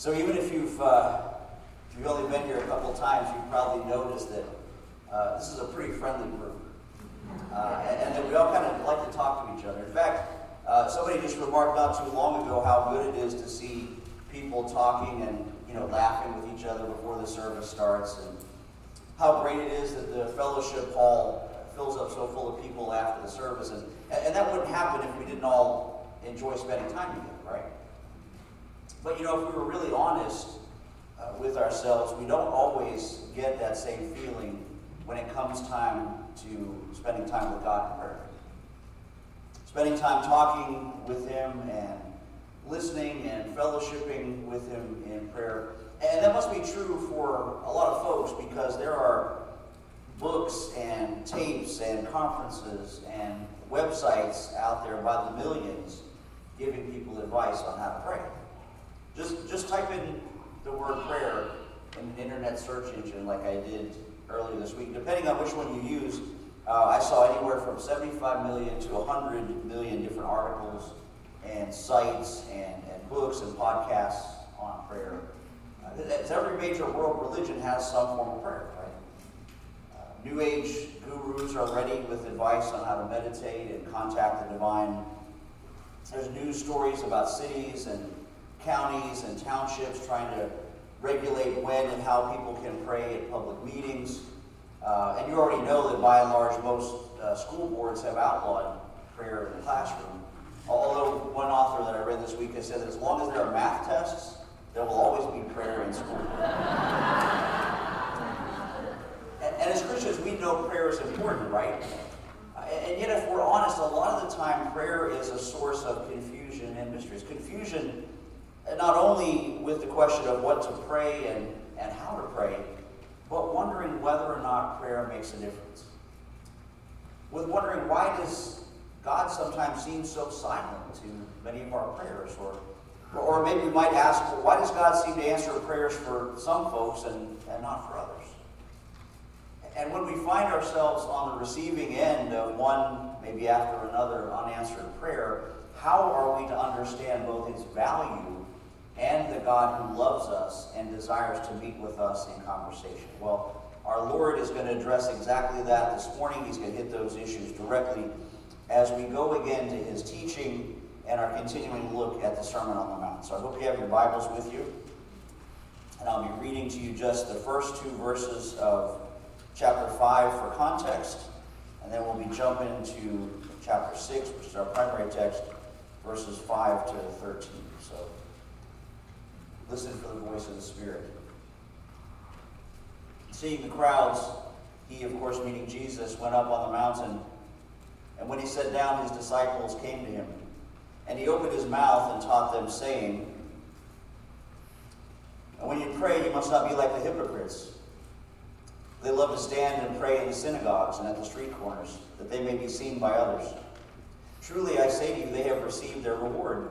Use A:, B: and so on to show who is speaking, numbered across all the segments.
A: So even if you've uh, if you've only been here a couple times, you've probably noticed that uh, this is a pretty friendly group, uh, and, and, that we all kind of like to talk to each other. In fact, uh, somebody just remarked not too long ago how good it is to see people talking and you know laughing with each other before the service starts, and how great it is that the fellowship hall fills up so full of people after the service, and, and that wouldn't happen if we didn't all enjoy spending time together? But you know, if we were really honest uh, with ourselves, we don't always get that same feeling when it comes time to spending time with God in prayer. Spending time talking with Him and listening and fellowshipping with Him in prayer. And that must be true for a lot of folks because there are books and tapes and conferences and websites out there by the millions giving people advice on how to pray. Just, just type in the word prayer in an internet search engine like I did earlier this week. Depending on which one you use, uh, I saw anywhere from 75 million to 100 million different articles and sites and, and books and podcasts on prayer. Uh, every major world religion has some form of prayer, right? Uh, New Age gurus are ready with advice on how to meditate and contact the divine. There's news stories about cities and counties and townships trying to regulate when and how people can pray at public meetings. Uh, and you already know that by and large, most uh, school boards have outlawed prayer in the classroom. Although one author that I read this week has said that as long as there are math tests, there will always be prayer in school. and, and as Christians, we know prayer is important, right? And yet, if we're honest, a lot of the time prayer is a source of confusion and mysteries. Confusion not only with the question of what to pray and, and how to pray, but wondering whether or not prayer makes a difference. With wondering why does God sometimes seem so silent to many of our prayers? Or, or maybe we might ask, well, why does God seem to answer prayers for some folks and, and not for others? And when we find ourselves on the receiving end of one, maybe after another, unanswered prayer, how are we to understand both its value and the God who loves us and desires to meet with us in conversation. Well, our Lord is going to address exactly that this morning. He's going to hit those issues directly as we go again to his teaching and our continuing look at the Sermon on the Mount. So I hope you have your Bibles with you. And I'll be reading to you just the first two verses of chapter 5 for context. And then we'll be jumping into chapter 6, which is our primary text, verses 5 to 13. Listen for the voice of the Spirit. Seeing the crowds, he, of course, meaning Jesus, went up on the mountain. And when he sat down, his disciples came to him. And he opened his mouth and taught them, saying, And when you pray, you must not be like the hypocrites. They love to stand and pray in the synagogues and at the street corners, that they may be seen by others. Truly, I say to you, they have received their reward.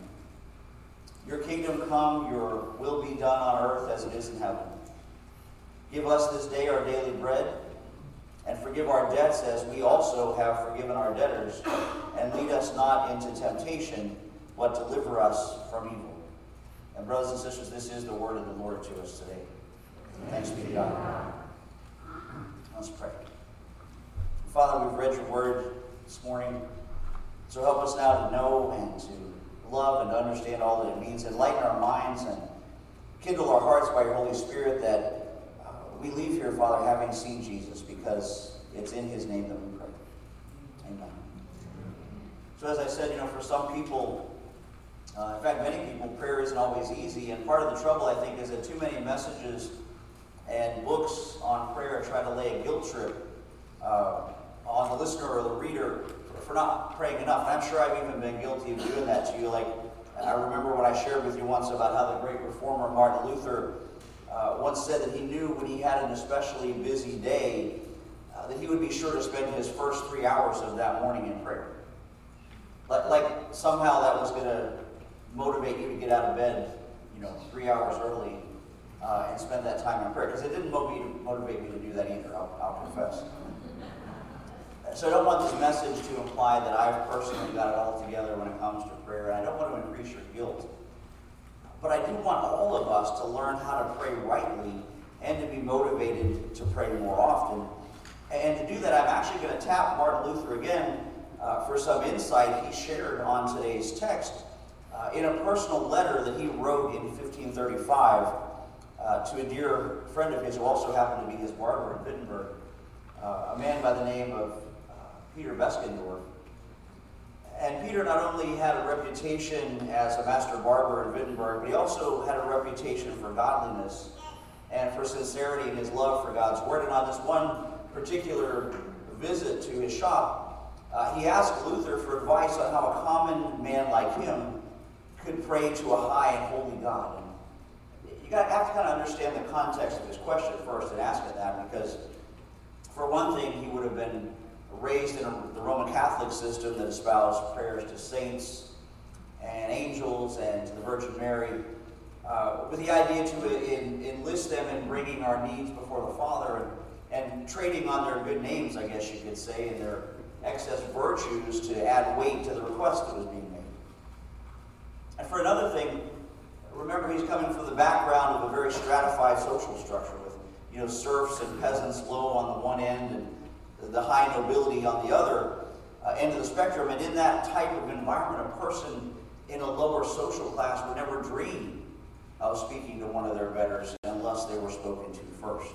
A: Your kingdom come, your will be done on earth as it is in heaven. Give us this day our daily bread, and forgive our debts as we also have forgiven our debtors. And lead us not into temptation, but deliver us from evil. And, brothers and sisters, this is the word of the Lord to us today. Thanks be to God. Let's pray. Father, we've read your word this morning, so help us now to know and to love and to understand all that it means. Enlighten our minds and kindle our hearts by your Holy Spirit that uh, we leave here, Father, having seen Jesus because it's in his name that we pray. Amen. So, as I said, you know, for some people, uh, in fact, many people, prayer isn't always easy. And part of the trouble, I think, is that too many messages and books on prayer try to lay a guilt trip uh, on the listener or the reader for not praying enough. And I'm sure I've even been guilty of doing that to you. Like, I remember when I shared with you once about how the great reformer Martin Luther uh, once said that he knew when he had an especially busy day uh, that he would be sure to spend his first three hours of that morning in prayer. Like, like somehow that was going to motivate you to get out of bed, you know, three hours early uh, and spend that time in prayer. Because it didn't motivate me to do that either, I'll, I'll confess. So I don't want this message to imply that I've personally got it all together when it comes to prayer, and I don't want to increase your guilt. But I do want all of us to learn how to pray rightly and to be motivated to pray more often. And to do that, I'm actually going to tap Martin Luther again uh, for some insight he shared on today's text uh, in a personal letter that he wrote in 1535 uh, to a dear friend of his who also happened to be his barber in Wittenberg, uh, a man by the name of Peter Beskendorf. And Peter not only had a reputation as a master barber in Wittenberg, but he also had a reputation for godliness and for sincerity in his love for God's Word. And on this one particular visit to his shop, uh, he asked Luther for advice on how a common man like him could pray to a high and holy God. And you got have to kind of understand the context of his question first and ask it that, because for one thing, he would have been raised in a, the Roman Catholic system that espoused prayers to saints and angels and to the Virgin Mary, uh, with the idea to in, enlist them in bringing our needs before the Father and, and trading on their good names, I guess you could say, and their excess virtues to add weight to the request that was being made. And for another thing, remember he's coming from the background of a very stratified social structure with you know serfs and peasants low on the one end and the high nobility on the other uh, end of the spectrum. And in that type of environment, a person in a lower social class would never dream of speaking to one of their betters unless they were spoken to first.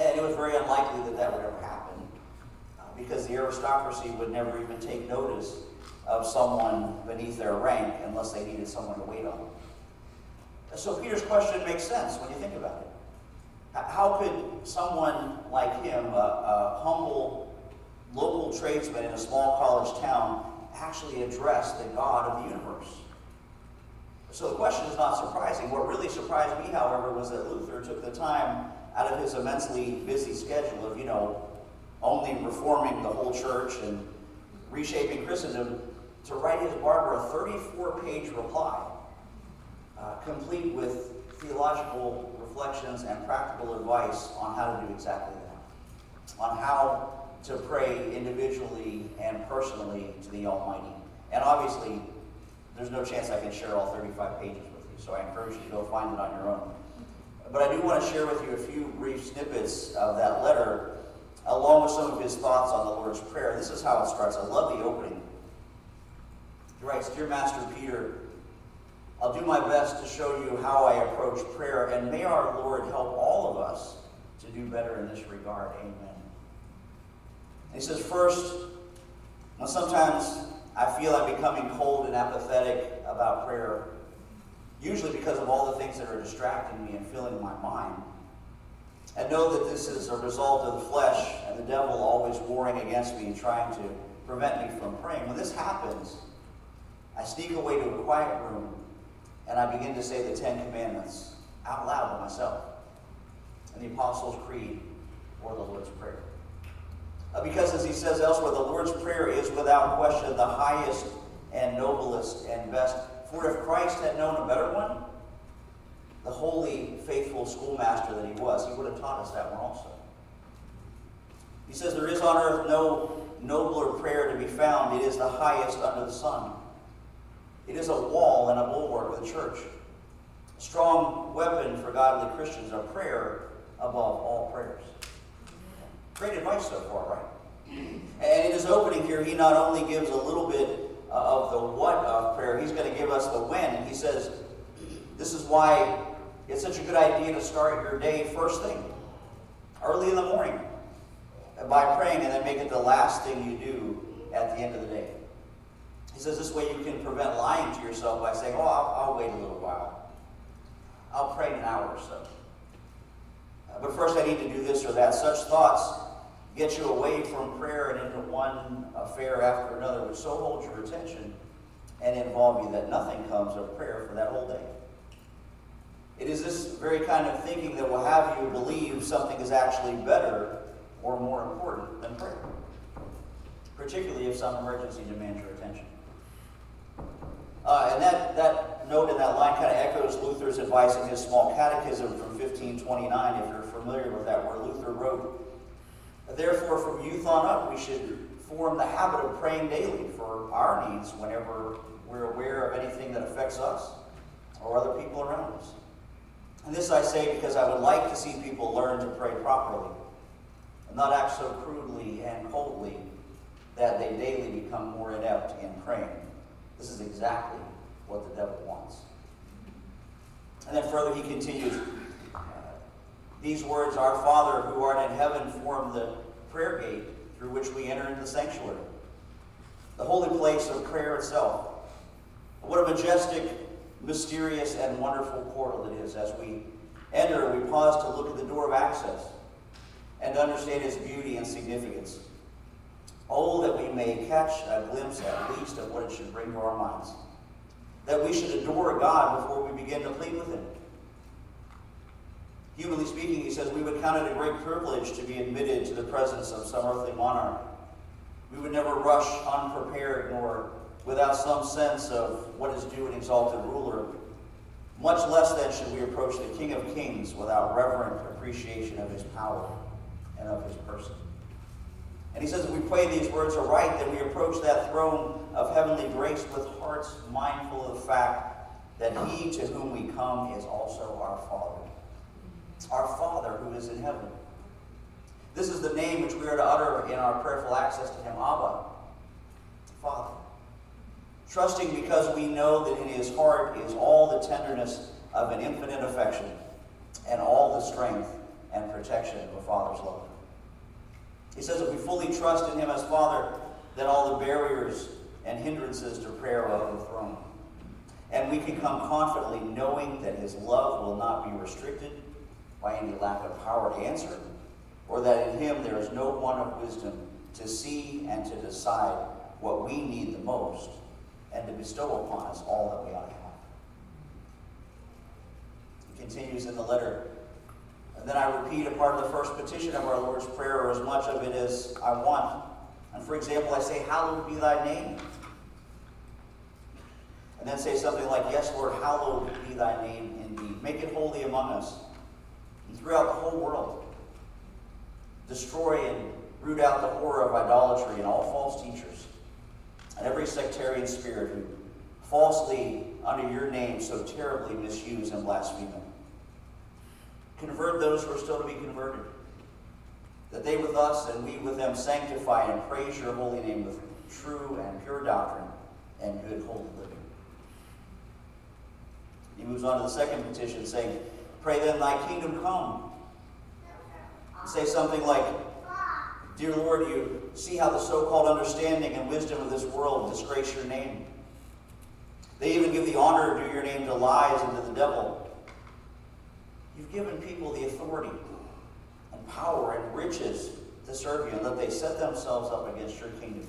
A: And it was very unlikely that that would ever happen uh, because the aristocracy would never even take notice of someone beneath their rank unless they needed someone to wait on. So Peter's question makes sense when you think about it. How could someone like him, a, a humble local tradesman in a small college town, actually address the God of the universe? So the question is not surprising. What really surprised me, however, was that Luther took the time out of his immensely busy schedule of, you know, only reforming the whole church and reshaping Christendom to write his barber a 34 page reply, uh, complete with theological reflections and practical advice on how to do exactly that, on how to pray individually and personally to the Almighty. And obviously, there's no chance I can share all 35 pages with you, so I encourage you to go find it on your own. But I do want to share with you a few brief snippets of that letter, along with some of his thoughts on the Lord's Prayer. This is how it starts. I love the opening. He writes, Dear Master Peter, I'll do my best to show you how I approach prayer, and may our Lord help all of us to do better in this regard. Amen. He says, First, well, sometimes I feel I'm becoming cold and apathetic about prayer, usually because of all the things that are distracting me and filling my mind. And know that this is a result of the flesh and the devil always warring against me and trying to prevent me from praying. When this happens, I sneak away to a quiet room and I begin to say the Ten Commandments out loud to myself, and the Apostles' Creed or the Lord's Prayer. Uh, because, as he says elsewhere, the Lord's Prayer is without question the highest and noblest and best. For if Christ had known a better one, the holy, faithful schoolmaster that he was, he would have taught us that one also. He says, There is on earth no nobler prayer to be found. It is the highest under the sun. It is a wall and a bulwark of the church. A strong weapon for godly Christians are prayer above all prayers. Great advice so far, right? And in his opening here, he not only gives a little bit uh, of the what of prayer, he's going to give us the when. He says, This is why it's such a good idea to start your day first thing, early in the morning, by praying, and then make it the last thing you do at the end of the day. He says this way you can prevent lying to yourself by saying, oh, I'll, I'll wait a little while. I'll pray in an hour or so. Uh, but first I need to do this or that. Such thoughts get you away from prayer and into one affair after another, which so holds your attention and involve you that nothing comes of prayer for that whole day. It is this very kind of thinking that will have you believe something is actually better or more important than prayer, particularly if some emergency demands your attention. Uh, and that, that note in that line kind of echoes Luther's advice in his small catechism from 1529, if you're familiar with that, where Luther wrote, Therefore, from youth on up, we should form the habit of praying daily for our needs whenever we're aware of anything that affects us or other people around us. And this I say because I would like to see people learn to pray properly and not act so crudely and coldly that they daily become more inept in praying. This is exactly what the devil wants. And then further, he continues These words, Our Father who art in heaven, form the prayer gate through which we enter into the sanctuary, the holy place of prayer itself. What a majestic, mysterious, and wonderful portal it is. As we enter, we pause to look at the door of access and understand its beauty and significance. Oh, that we may catch a glimpse at least of what it should bring to our minds. That we should adore God before we begin to plead with Him. Humanly speaking, he says, we would count it a great privilege to be admitted to the presence of some earthly monarch. We would never rush unprepared nor without some sense of what is due an exalted ruler. Much less then should we approach the King of Kings without reverent appreciation of his power and of his person. And he says, if we pray these words aright, then we approach that throne of heavenly grace with hearts mindful of the fact that he to whom we come is also our Father. Our Father who is in heaven. This is the name which we are to utter in our prayerful access to him, Abba, Father. Trusting because we know that in his heart is all the tenderness of an infinite affection and all the strength and protection of a father's love. He says if we fully trust in him as Father, then all the barriers and hindrances to prayer are overthrown. And we can come confidently knowing that his love will not be restricted by any lack of power to answer, or that in him there is no want of wisdom to see and to decide what we need the most and to bestow upon us all that we ought to have. He continues in the letter and then I repeat a part of the first petition of our Lord's Prayer, or as much of it as I want. And for example, I say, Hallowed be thy name. And then say something like, Yes, Lord, hallowed be thy name indeed. Make it holy among us and throughout the whole world. Destroy and root out the horror of idolatry and all false teachers and every sectarian spirit who falsely, under your name, so terribly misuse and blaspheme. Convert those who are still to be converted. That they with us and we with them sanctify and praise your holy name with true and pure doctrine and good holy living. He moves on to the second petition, saying, Pray then, thy kingdom come. Say something like, Dear Lord, you see how the so called understanding and wisdom of this world disgrace your name. They even give the honor due your name to lies and to the devil. You've given people the authority and power and riches to serve you, and that they set themselves up against your kingdom.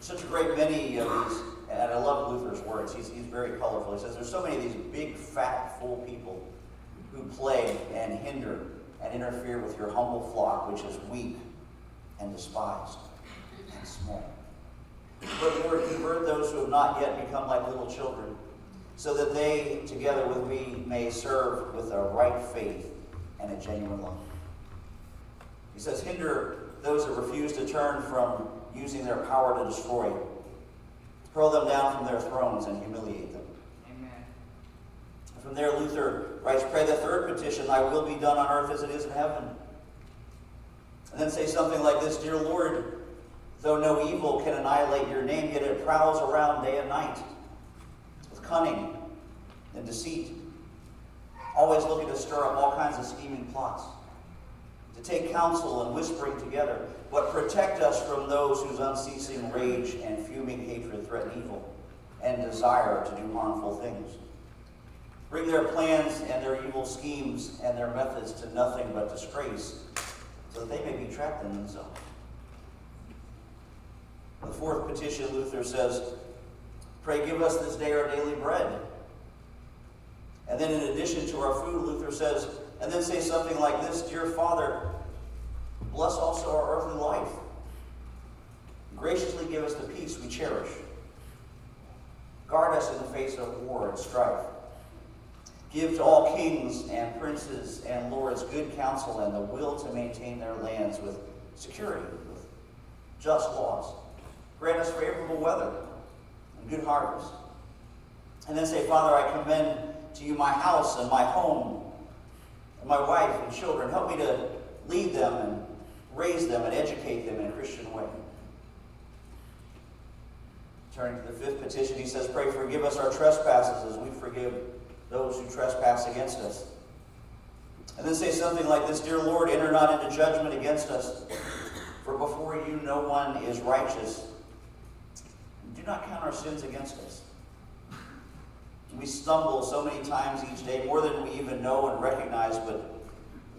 A: Such a great many of these, and I love Luther's words, he's, he's very colorful. He says there's so many of these big, fat, full people who plague and hinder and interfere with your humble flock, which is weak and despised and small. But Lord, convert those who have not yet become like little children so that they, together with me, may serve with a right faith and a genuine love. He says, hinder those that refuse to turn from using their power to destroy, hurl them down from their thrones and humiliate them. Amen. From there, Luther writes, Pray the third petition, Thy will be done on earth as it is in heaven. And then say something like this Dear Lord, though no evil can annihilate your name, yet it prowls around day and night cunning and deceit, always looking to stir up all kinds of scheming plots, to take counsel and whispering together, but protect us from those whose unceasing rage and fuming hatred threaten evil and desire to do harmful things. Bring their plans and their evil schemes and their methods to nothing but disgrace, so that they may be trapped in themselves. The fourth petition, Luther says, Pray, give us this day our daily bread. And then, in addition to our food, Luther says, and then say something like this Dear Father, bless also our earthly life. Graciously give us the peace we cherish. Guard us in the face of war and strife. Give to all kings and princes and lords good counsel and the will to maintain their lands with security, with just laws. Grant us favorable weather and good harvest. And then say, Father, I commend to you my house and my home and my wife and children. Help me to lead them and raise them and educate them in a Christian way. Turning to the fifth petition, he says, Pray, forgive us our trespasses as we forgive those who trespass against us. And then say something like this Dear Lord, enter not into judgment against us, for before you no one is righteous. Not count our sins against us. We stumble so many times each day, more than we even know and recognize, but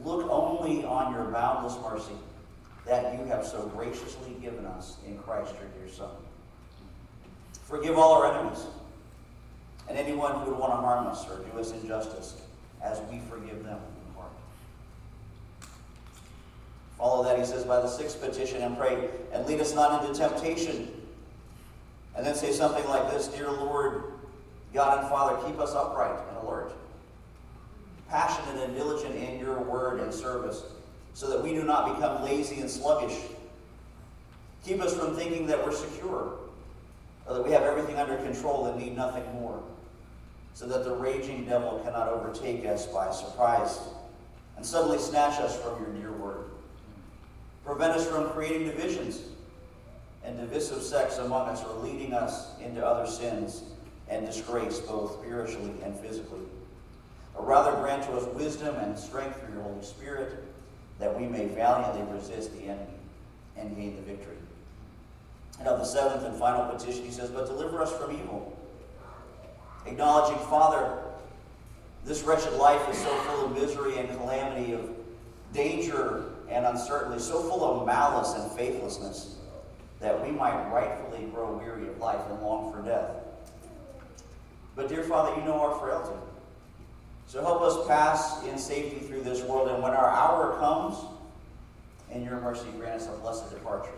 A: look only on your boundless mercy that you have so graciously given us in Christ your dear Son. Forgive all our enemies and anyone who would want to harm us or do us injustice as we forgive them in heart. Follow that, he says, by the sixth petition and pray, and lead us not into temptation. And then say something like this Dear Lord, God and Father, keep us upright and alert, passionate and diligent in your word and service, so that we do not become lazy and sluggish. Keep us from thinking that we're secure, or that we have everything under control and need nothing more, so that the raging devil cannot overtake us by surprise and suddenly snatch us from your dear word. Prevent us from creating divisions and divisive sects among us are leading us into other sins and disgrace, both spiritually and physically. Or rather, grant to us wisdom and strength through your Holy Spirit, that we may valiantly resist the enemy and gain the victory. And of the seventh and final petition, he says, But deliver us from evil. Acknowledging, Father, this wretched life is so full of misery and calamity, of danger and uncertainty, so full of malice and faithlessness, that we might rightfully grow weary of life and long for death. But, dear Father, you know our frailty. So help us pass in safety through this world. And when our hour comes, in your mercy, grant us a blessed departure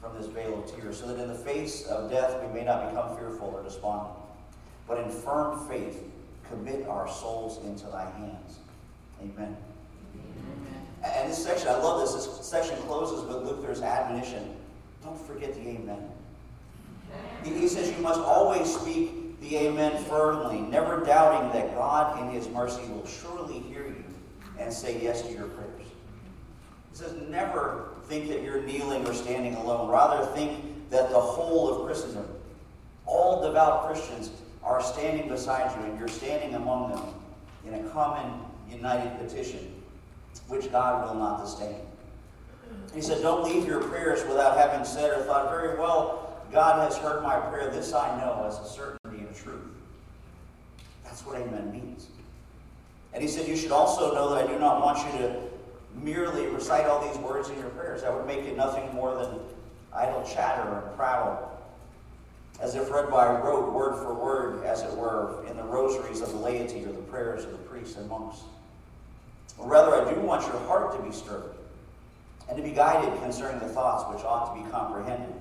A: from this vale of tears, so that in the face of death we may not become fearful or despondent, but in firm faith commit our souls into thy hands. Amen. Amen. And this section, I love this. This section closes with Luther's admonition. Don't forget the amen. He says you must always speak the amen firmly, never doubting that God in his mercy will surely hear you and say yes to your prayers. He says never think that you're kneeling or standing alone. Rather think that the whole of Christendom, all devout Christians, are standing beside you and you're standing among them in a common united petition, which God will not disdain. He said, Don't leave your prayers without having said or thought, very well, God has heard my prayer. This I know as a certain truth. That's what amen means. And he said, You should also know that I do not want you to merely recite all these words in your prayers. That would make it nothing more than idle chatter and prattle, as if read by rote, word for word, as it were, in the rosaries of the laity or the prayers of the priests and monks. Or rather, I do want your heart to be stirred and to be guided concerning the thoughts which ought to be comprehended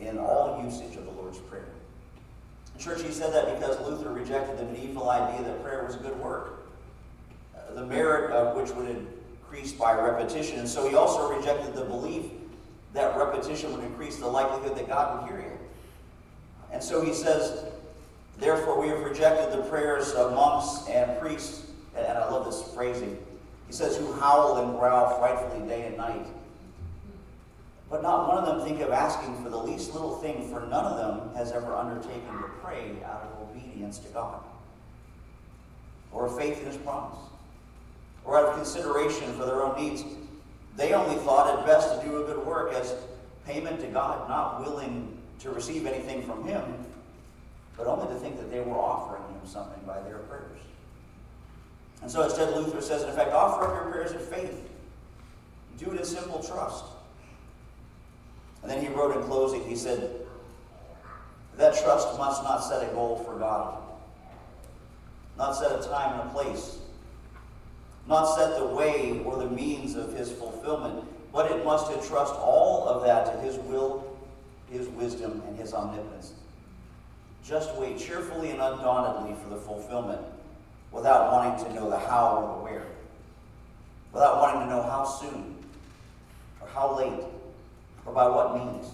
A: in all usage of the Lord's Prayer. Church, he said that because Luther rejected the medieval idea that prayer was a good work, uh, the merit of which would increase by repetition. And so he also rejected the belief that repetition would increase the likelihood that God would hear you. And so he says, Therefore, we have rejected the prayers of monks and priests. And I love this phrasing. He says, Who howl and growl frightfully day and night but not one of them think of asking for the least little thing, for none of them has ever undertaken to pray out of obedience to God, or of faith in His promise, or out of consideration for their own needs. They only thought it best to do a good work as payment to God, not willing to receive anything from Him, but only to think that they were offering Him something by their prayers. And so instead, Luther says, in effect, offer up your prayers in faith. Do it in simple trust. And then he wrote in closing, he said, that trust must not set a goal for God. not set a time and a place, not set the way or the means of his fulfillment, but it must entrust all of that to his will, his wisdom, and his omnipotence. Just wait cheerfully and undauntedly for the fulfillment without wanting to know the how or the where, without wanting to know how soon or how late or by what means.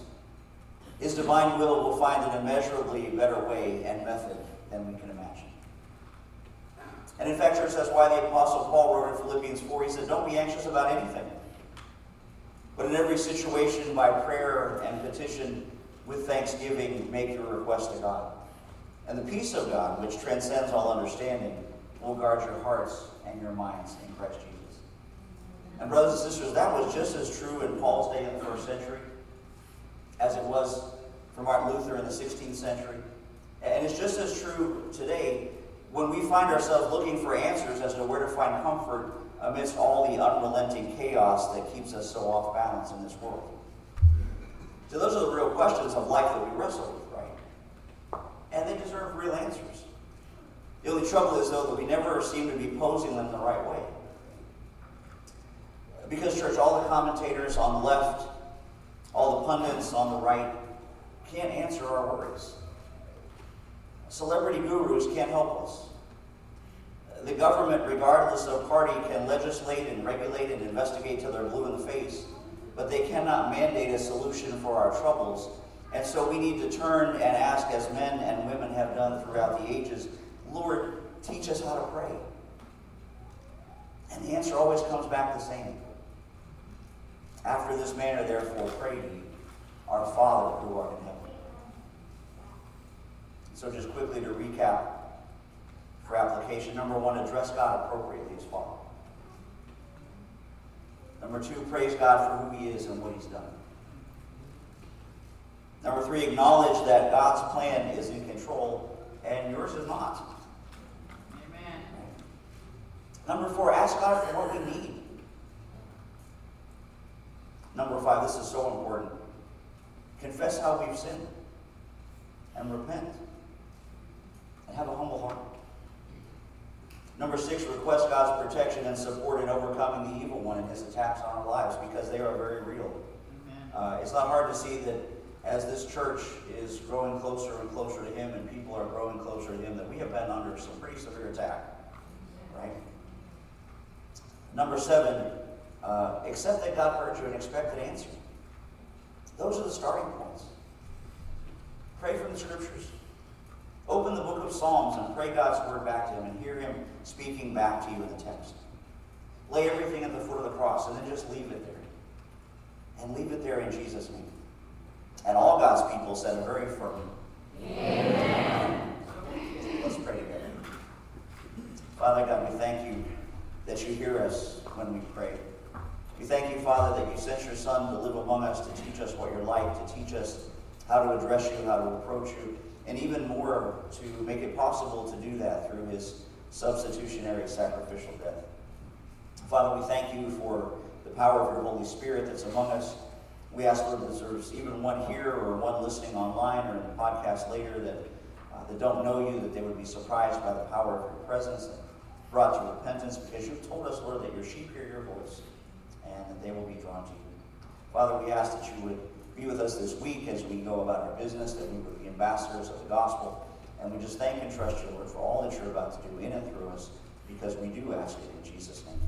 A: His divine will will find an immeasurably better way and method than we can imagine. And in fact, church, that's why the Apostle Paul wrote in Philippians 4, he said, Don't be anxious about anything. But in every situation, by prayer and petition, with thanksgiving, make your request to God. And the peace of God, which transcends all understanding, will guard your hearts and your minds in Christ Jesus. And brothers and sisters, that was just as true in Paul's day in the first century as it was for Martin Luther in the 16th century. And it's just as true today when we find ourselves looking for answers as to where to find comfort amidst all the unrelenting chaos that keeps us so off balance in this world. So those are the real questions of life that we wrestle with, right? And they deserve real answers. The only trouble is, though, that we never seem to be posing them the right way. Because, church, all the commentators on the left all the pundits on the right can't answer our worries. Celebrity gurus can't help us. The government, regardless of party, can legislate and regulate and investigate till they're blue in the face, but they cannot mandate a solution for our troubles. And so we need to turn and ask, as men and women have done throughout the ages, Lord, teach us how to pray. And the answer always comes back the same after this manner, therefore, pray ye, our Father who art in heaven. So, just quickly to recap for application number one, address God appropriately as Father. Number two, praise God for who He is and what He's done. Number three, acknowledge that God's plan is in control and yours is not.
B: Amen.
A: Number four, ask God for what we need. Number five, this is so important. Confess how we've sinned and repent and have a humble heart. Number six, request God's protection and support in overcoming the evil one and his attacks on our lives because they are very real. Uh, it's not hard to see that as this church is growing closer and closer to Him and people are growing closer to Him, that we have been under some pretty severe attack. Right? Number seven, uh, accept that God heard you and expect an answer. Those are the starting points. Pray from the scriptures. Open the book of Psalms and pray God's word back to Him and hear Him speaking back to you in the text. Lay everything at the foot of the cross and then just leave it there. And leave it there in Jesus' name. And all God's people said a very firm Amen. Let's pray together. Father God, we thank you that you hear us when we pray. We thank you, Father, that you sent your Son to live among us, to teach us what you're like, to teach us how to address you, how to approach you, and even more to make it possible to do that through his substitutionary sacrificial death. Father, we thank you for the power of your Holy Spirit that's among us. We ask, Lord, that there's even one here or one listening online or in the podcast later that, uh, that don't know you, that they would be surprised by the power of your presence and brought to repentance because you've told us, Lord, that your sheep hear your voice and that they will be drawn to you. Father, we ask that you would be with us this week as we go about our business, that we would be ambassadors of the gospel. And we just thank and trust you, Lord, for all that you're about to do in and through us, because we do ask it in Jesus' name.